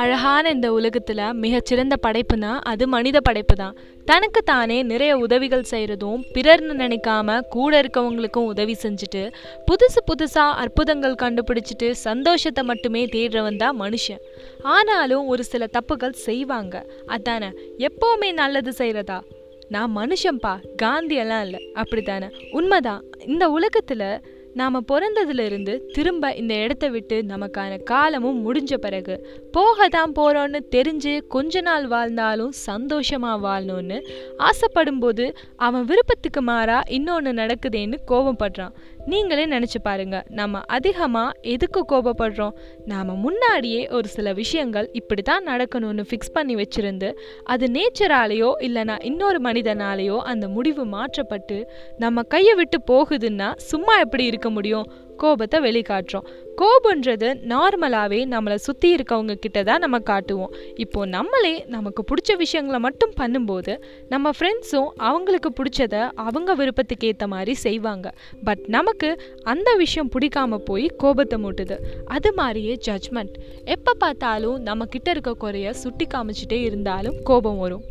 அழகான இந்த உலகத்தில் மிகச்சிறந்த படைப்புனா அது மனித படைப்பு தான். தனக்கு தானே நிறைய உதவிகள் செய்கிறதும் பிறர்னு நினைக்காம கூட இருக்கவங்களுக்கும் உதவி செஞ்சுட்டு புதுசு புதுசாக அற்புதங்கள் கண்டுபிடிச்சிட்டு சந்தோஷத்தை மட்டுமே தேடுறவன் தான் மனுஷன். ஆனாலும் ஒரு சில தப்புகள் செய்வாங்க. அதானே? எப்போவுமே நல்லது செய்கிறதா நான் மனுஷன்பா? காந்தியெல்லாம் இல்லை. அப்படித்தானே? உண்மைதான். இந்த உலகத்தில் நாம் பிறந்ததுலேருந்து திரும்ப இந்த இடத்த விட்டு நமக்கான காலமும் முடிஞ்ச பிறகு போக தான் போகிறோன்னு தெரிஞ்சு கொஞ்ச நாள் வாழ்ந்தாலும் சந்தோஷமாக வாழணும்னு ஆசைப்படும் போது அவன் விருப்பத்துக்கு மாறா இன்னொன்று நடக்குதேன்னு கோபப்படுறான் நீங்களே நினச்சி பாருங்க. நம்ம அதிகமாக எதுக்கு கோபப்படுறோம்? நாம் முன்னாடியே ஒரு சில விஷயங்கள் இப்படி தான் நடக்கணும்னு ஃபிக்ஸ் பண்ணி வச்சுருந்து அது நேச்சராலேயோ இல்லைனா இன்னொரு மனிதனாலேயோ அந்த முடிவு மாற்றப்பட்டு நம்ம கையை விட்டு போகுதுன்னா சும்மா எப்படி இருக்க முடியும்? கோபத்தை வெளிக்காட்டுறோம். கோபன்றது நார்மலாகவே நம்மளை சுற்றி இருக்கவங்க கிட்ட தான் நம்ம காட்டுவோம். இப்போ நம்மளே நமக்கு பிடிச்ச விஷயங்களை மட்டும் பண்ணும்போது நம்ம ஃப்ரெண்ட்ஸும் அவங்களுக்கு பிடிச்சத அவங்க விருப்பத்துக்கு ஏற்ற மாதிரி செய்வாங்க. பட் நமக்கு அந்த விஷயம் பிடிக்காம போய் கோபத்தை மூட்டுது. அது மாதிரியே ஜட்ஜ்மெண்ட் எப்போ பார்த்தாலும் நம்ம கிட்ட இருக்க குறைய சுட்டி காமிச்சிட்டே இருந்தாலும் கோபம் வரும்.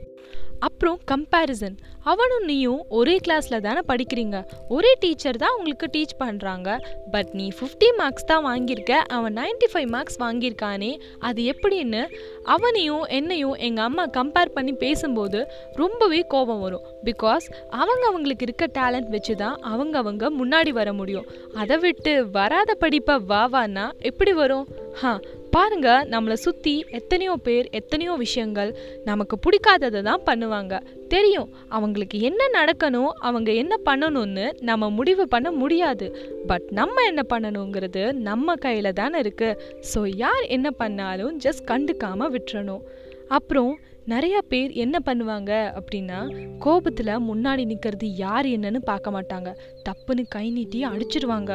அப்புறம் கம்பேரிசன் அவனும் நீயும் ஒரே கிளாஸில் தானே படிக்கிறீங்க. ஒரே டீச்சர் தான் உங்களுக்கு டீச் பண்ணுறாங்க பட் நீ ஃபிஃப்டி மார்க்ஸ் தான் வாங்கியிருக்க. அவன் 95 ஃபைவ் மார்க்ஸ் வாங்கியிருக்கானே. அது எப்படின்னு அவனையும் என்னையும் எங்கள் அம்மா கம்பேர் பண்ணி பேசும்போது ரொம்பவே கோபம் வரும். பிகாஸ் அவங்க அவங்களுக்கு இருக்க டேலண்ட் வச்சு தான் அவங்க அவங்க முன்னாடி வர முடியும். அதை விட்டு வராத படிப்பை வாவான்னா எப்படி வரும்? ஹா பாருங்க நம்மளை சுற்றி எத்தனையோ பேர் எத்தனையோ விஷயங்கள் நமக்கு பிடிக்காததை தான் பண்ணுவாங்க. தெரியும் அவங்களுக்கு என்ன நடக்கணும் அவங்க என்ன பண்ணணும்னு நம்ம முடிவு பண்ண முடியாது. பட் நம்ம என்ன பண்ணணுங்கிறது நம்ம கையில் தானே இருக்குது ஸோ யார் என்ன பண்ணாலும் ஜஸ்ட் கண்டுக்காமல் விட்டுறணும். அப்புறம் நிறைய பேர் என்ன பண்ணுவாங்க அப்படின்னா கோபத்தில் முன்னாடி நிற்கிறது யார் என்னன்னு பார்க்க மாட்டாங்க. தப்புன்னு கை நீட்டி அடிச்சிடுவாங்க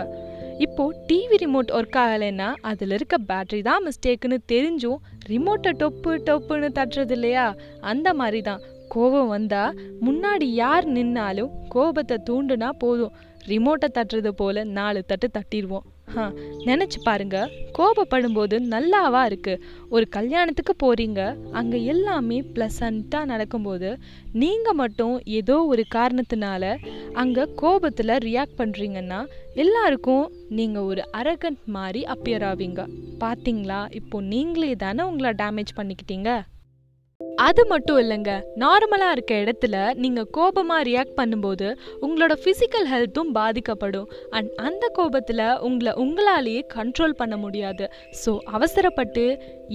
இப்போது டிவி ரிமோட் ஒர்க் ஆகலைன்னா அதில் இருக்க பேட்டரி தான் மிஸ்டேக்குன்னு தெரிஞ்சும் ரிமோட்டை டொப்பு டொப்புன்னு தட்டுறது இல்லையா? அந்த மாதிரி தான் கோபம் வந்தால் முன்னாடி யார் நின்னாலும் கோபத்தை தூண்டுனா போதும். ரிமோட்டை தட்டுறது போல் நாலு தட்டு தட்டிடுவோம் நினச்சி பாருங்க. கோபப்படும்போது நல்லாவா இருக்கு. ஒரு கல்யாணத்துக்கு போறீங்க. அங்கே எல்லாமே ப்ளசண்ட்டாக நடக்கும்போது நீங்கள் மட்டும் ஏதோ ஒரு காரணத்தினால அங்கே கோபத்தில் ரியாக்ட் பண்ணுறீங்கன்னா எல்லாருக்கும் நீங்கள் ஒரு அரகண்ட் மாதிரி அப்பியர் ஆவீங்க. பார்த்தீங்களா இப்போ நீங்களே தானே உங்களை டேமேஜ் பண்ணிக்கிட்டீங்க? அது மட்டும் இல்லைங்க. நார்மலாக இருக்க இடத்துல நீங்கள் கோபமாக ரியாக்ட் பண்ணும்போது உங்களோட ஃபிசிக்கல் ஹெல்த்தும் பாதிக்கப்படும். அண்ட் அந்த கோபத்தில் உங்களை உங்களாலேயே கண்ட்ரோல் பண்ண முடியாது. ஸோ அவசரப்பட்டு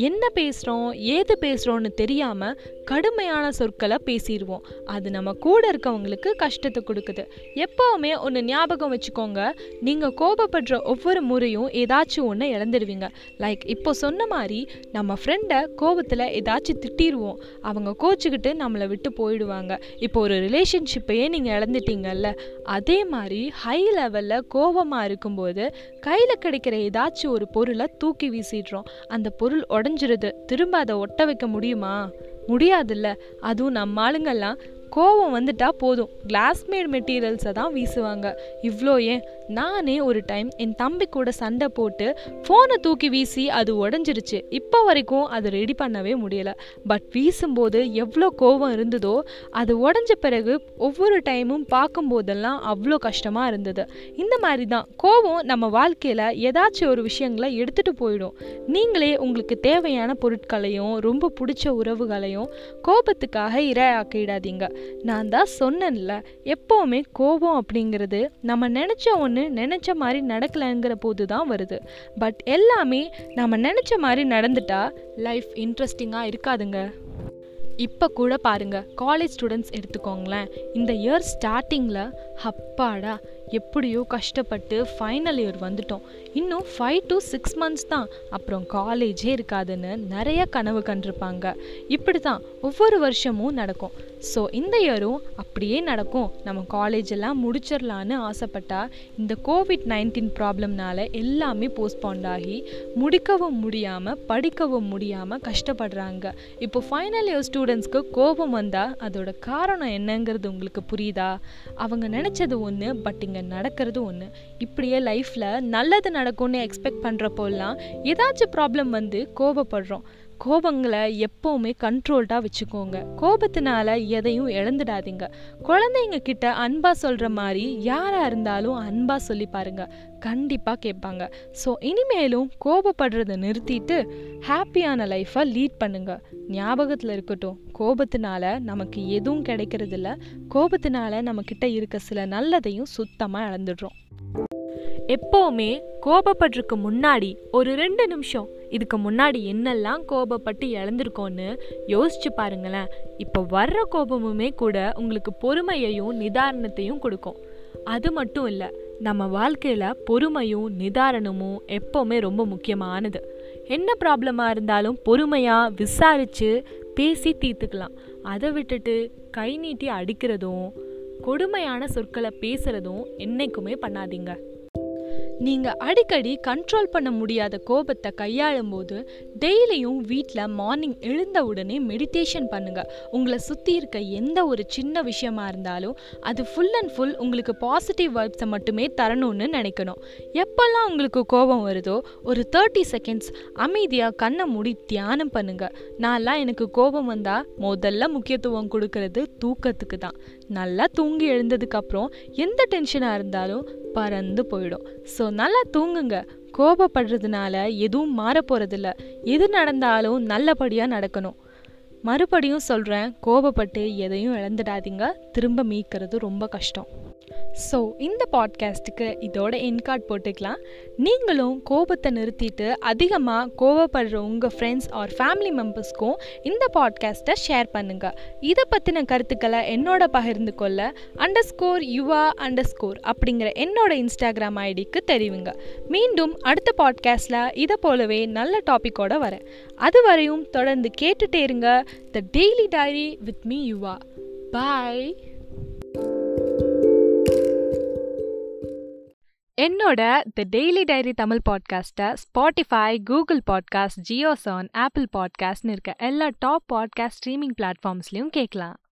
என்ன பேசுகிறோம் ஏது பேசுகிறோன்னு தெரியாமல் கடுமையான சொற்களை பேசிடுவோம். அது நம்ம கூட இருக்கவங்களுக்கு கஷ்டத்தை கொடுக்குது. எப்போவுமே ஒன்று ஞாபகம் வச்சுக்கோங்க. நீங்கள் கோபப்படுற ஒவ்வொரு முறையும் ஏதாச்சும் ஒன்று இழந்துடுவீங்க. லைக் இப்போ சொன்ன மாதிரி நம்ம ஃப்ரெண்டை கோபத்தில் ஏதாச்சும் திட்டிடுவோம் அவங்க கோச்சிக்கிட்டு நம்மளை விட்டு போயிடுவாங்க. இப்போ ஒரு ரிலேஷன்ஷிப்பையே நீங்கள் இழந்துட்டீங்கல்ல? அதே மாதிரி ஹை லெவலில் கோபமாக இருக்கும்போது கையில் கிடைக்கிற ஏதாச்சும் ஒரு பொருளை தூக்கி வீசிடுறோம். அந்த பொருள் உடஞ்சிருது. திரும்ப அதை ஒட்ட வைக்க முடியுமா? முடியாதுல்ல. அதுவும் நம்ம ஆளுங்கெல்லாம் கோவம் வந்துட்டா போதும். கிளாஸ்மேட் மெட்டீரியல்ஸை தான் வீசுவாங்க. இவ்வளோ ஏன்? நானே ஒரு டைம் என் தம்பி கூட சண்டை போட்டு ஃபோனை தூக்கி வீசி அது உடஞ்சிருச்சு. இப்போ வரைக்கும் அது ரெடி பண்ணவே முடியலை. பட் வீசும்போது எவ்வளோ கோவம் இருந்ததோ அது உடஞ்ச பிறகு ஒவ்வொரு டைமும் பார்க்கும்போதெல்லாம் அவ்வளோ கஷ்டமாக இருந்தது. இந்த மாதிரி தான் கோவம் நம்ம வாழ்க்கையில் ஏதாச்சும் ஒரு விஷயங்களை எடுத்துகிட்டு போயிடும். நீங்களே உங்களுக்கு தேவையான பொருட்களையும் ரொம்ப பிடிச்ச உறவுகளையும் கோபத்துக்காக இரையாக்கிடாதீங்க. நான் தான் சொன்னேன்ல எப்போவுமே கோபம் அப்படிங்கிறது நம்ம நினச்ச ஒன்று நினச்ச மாதிரி நடக்கலைங்கிற போது தான் வருது. பட் எல்லாமே நம்ம நினச்ச மாதிரி நடந்துட்டா லைஃப் இன்ட்ரெஸ்டிங்காக இருக்காதுங்க. இப்போ கூட பாருங்க காலேஜ் ஸ்டூடெண்ட்ஸ் எடுத்துக்கோங்களேன். இந்த இயர் ஸ்டார்டிங்கில் அப்பாடா எப்படியோ கஷ்டப்பட்டு ஃபைனல் இயர் வந்துட்டோம். இன்னும் ஃபைவ் டு சிக்ஸ் மந்த்ஸ் தான். அப்புறம் காலேஜே இருக்காதுன்னு நிறைய கனவு கண்டிருப்பாங்க. இப்படி தான் ஒவ்வொரு வருஷமும் நடக்கும். ஸோ இந்த இயரும் அப்படியே நடக்கும். நம்ம காலேஜ் எல்லாம் முடிச்சிடலான்னு ஆசைப்பட்டா இந்த கோவிட் நைன்டீன் ப்ராப்ளம்னால எல்லாமே போஸ்ட்பாண்ட் ஆகி முடிக்கவும் முடியாமல் படிக்கவும் முடியாமல் கஷ்டப்படுறாங்க. இப்போ ஃபைனல் இயர் ஸ்டூடெண்ட்ஸ்க்கு கோபம் வந்தால் அதோட காரணம் என்னங்கிறது உங்களுக்கு புரியுதா? அவங்க நினச்சது ஒன்று பட் இங்கே நடக்கிறது ஒன்று இப்படியே லைஃப்பில் நல்லது நடக்கும்னு எக்ஸ்பெக்ட் பண்ணுறப்போல்லாம் ஏதாச்சும் ப்ராப்ளம் வந்து கோபப்படுறோம் கோபங்களை எப்போவுமே கண்ட்ரோல்டாக வச்சுக்கோங்க. கோபத்தினால எதையும் இழந்துடாதீங்க. குழந்தைங்க கிட்ட அன்பா சொல்கிற மாதிரி யாராக இருந்தாலும் அன்பா சொல்லி பாருங்க. கண்டிப்பாக கேட்பாங்க. ஸோ இனிமேலும் கோபப்படுறதை நிறுத்திட்டு ஹாப்பியான லைஃப்பை லீட் பண்ணுங்க. ஞாபகத்தில் இருக்கட்டும். கோபத்தினால நமக்கு எதுவும் கிடைக்கிறதில்ல. கோபத்தினால நம்மக்கிட்ட இருக்க சில நல்லதையும் சுத்தமாக இழந்துடுறோம். எப்போவுமே கோபப்படுறதுக்கு முன்னாடி ஒரு ரெண்டு நிமிஷம். இதுக்கு முன்னாடி என்னெல்லாம் கோபப்பட்டு இழந்திருக்கோன்னு யோசிச்சு பாருங்களேன். இப்போ வர்ற கோபமுமே கூட உங்களுக்கு பொறுமையையும் நிதாரணத்தையும் கொடுக்கும். அது மட்டும் இல்லை நம்ம வாழ்க்கையில் பொறுமையும் நிதாரணமும் எப்போவுமே ரொம்ப முக்கியமானது. என்ன ப்ராப்ளமாக இருந்தாலும் பொறுமையாக விசாரித்து பேசி தீர்த்துக்கலாம். அதை விட்டுட்டு கை நீட்டி அடிக்கிறதும் கொடுமையான சொற்களை பேசுகிறதும் என்றைக்குமே பண்ணாதீங்க. நீங்கள் அடிக்கடி கண்ட்ரோல் பண்ண முடியாத கோபத்தை கையாளும் போது டெய்லியும் வீட்டில் மார்னிங் எழுந்த உடனே மெடிடேஷன் பண்ணுங்கள் உங்களை சுற்றி இருக்க எந்த ஒரு சின்ன விஷயமா இருந்தாலும் அது ஃபுல் அண்ட் ஃபுல் உங்களுக்கு பாசிட்டிவ் வைப்ஸை மட்டுமே தரணும்னு நினைக்கணும். எப்போல்லாம் உங்களுக்கு கோபம் வருதோ ஒரு தேர்ட்டி செகண்ட்ஸ் அமைதியாக கண்ணை மூடி தியானம் பண்ணுங்கள் நான்லாம் எனக்கு கோபம் வந்தால் முதல்ல முக்கியத்துவம் கொடுக்கறது தூக்கத்துக்கு தான். நல்லா தூங்கி எழுந்ததுக்கப்புறம் எந்த டென்ஷனாக இருந்தாலும் பறந்து போயிடும். ஸோ நல்லா தூங்குங்க. கோபப்படுறதுனால எதுவும் மாற போகிறதில்ல எது நடந்தாலும் நல்லபடியாக நடக்கணும். மறுபடியும் சொல்கிறேன் கோபப்பட்டு எதையும் இழந்துடாதீங்க. திரும்ப மீட்கிறது ரொம்ப கஷ்டம். ஸோ இந்த பாட்காஸ்ட்டுக்கு இதோட என்கார்ட் போட்டுக்கலாம். நீங்களும் கோபத்தை நிறுத்திட்டு அதிகமாக கோபப்படுற உங்கள் ஃப்ரெண்ட்ஸ் ஆர் ஃபேமிலி மெம்பர்ஸ்க்கும் இந்த பாட்காஸ்ட்டை ஷேர் பண்ணுங்கள் இதை பற்றின கருத்துக்களை என்னோட பகிர்ந்து கொள்ள under score Yuva under score அப்படிங்கிற என்னோட இன்ஸ்டாகிராம் ஐடிக்கு தெரிவிங்க. மீண்டும் அடுத்த பாட்காஸ்ட்டில் இதை போலவே நல்ல டாப்பிக்கோட வரேன். அது வரையும் தொடர்ந்து கேட்டுட்டே இருங்க. The daily diary with me Yuva boy என்னோட த டெய்லி டைரி தமிழ் பாட்காஸ்ட்டை Spotify Google podcast JioSaavn Apple பாட்காஸ்ட்னு இருக்க எல்லா டாப் பாட்காஸ்ட் ஸ்ட்ரீமிங் பிளாட்ஃபார்ம்ஸ்லையும் கேட்கலாம்.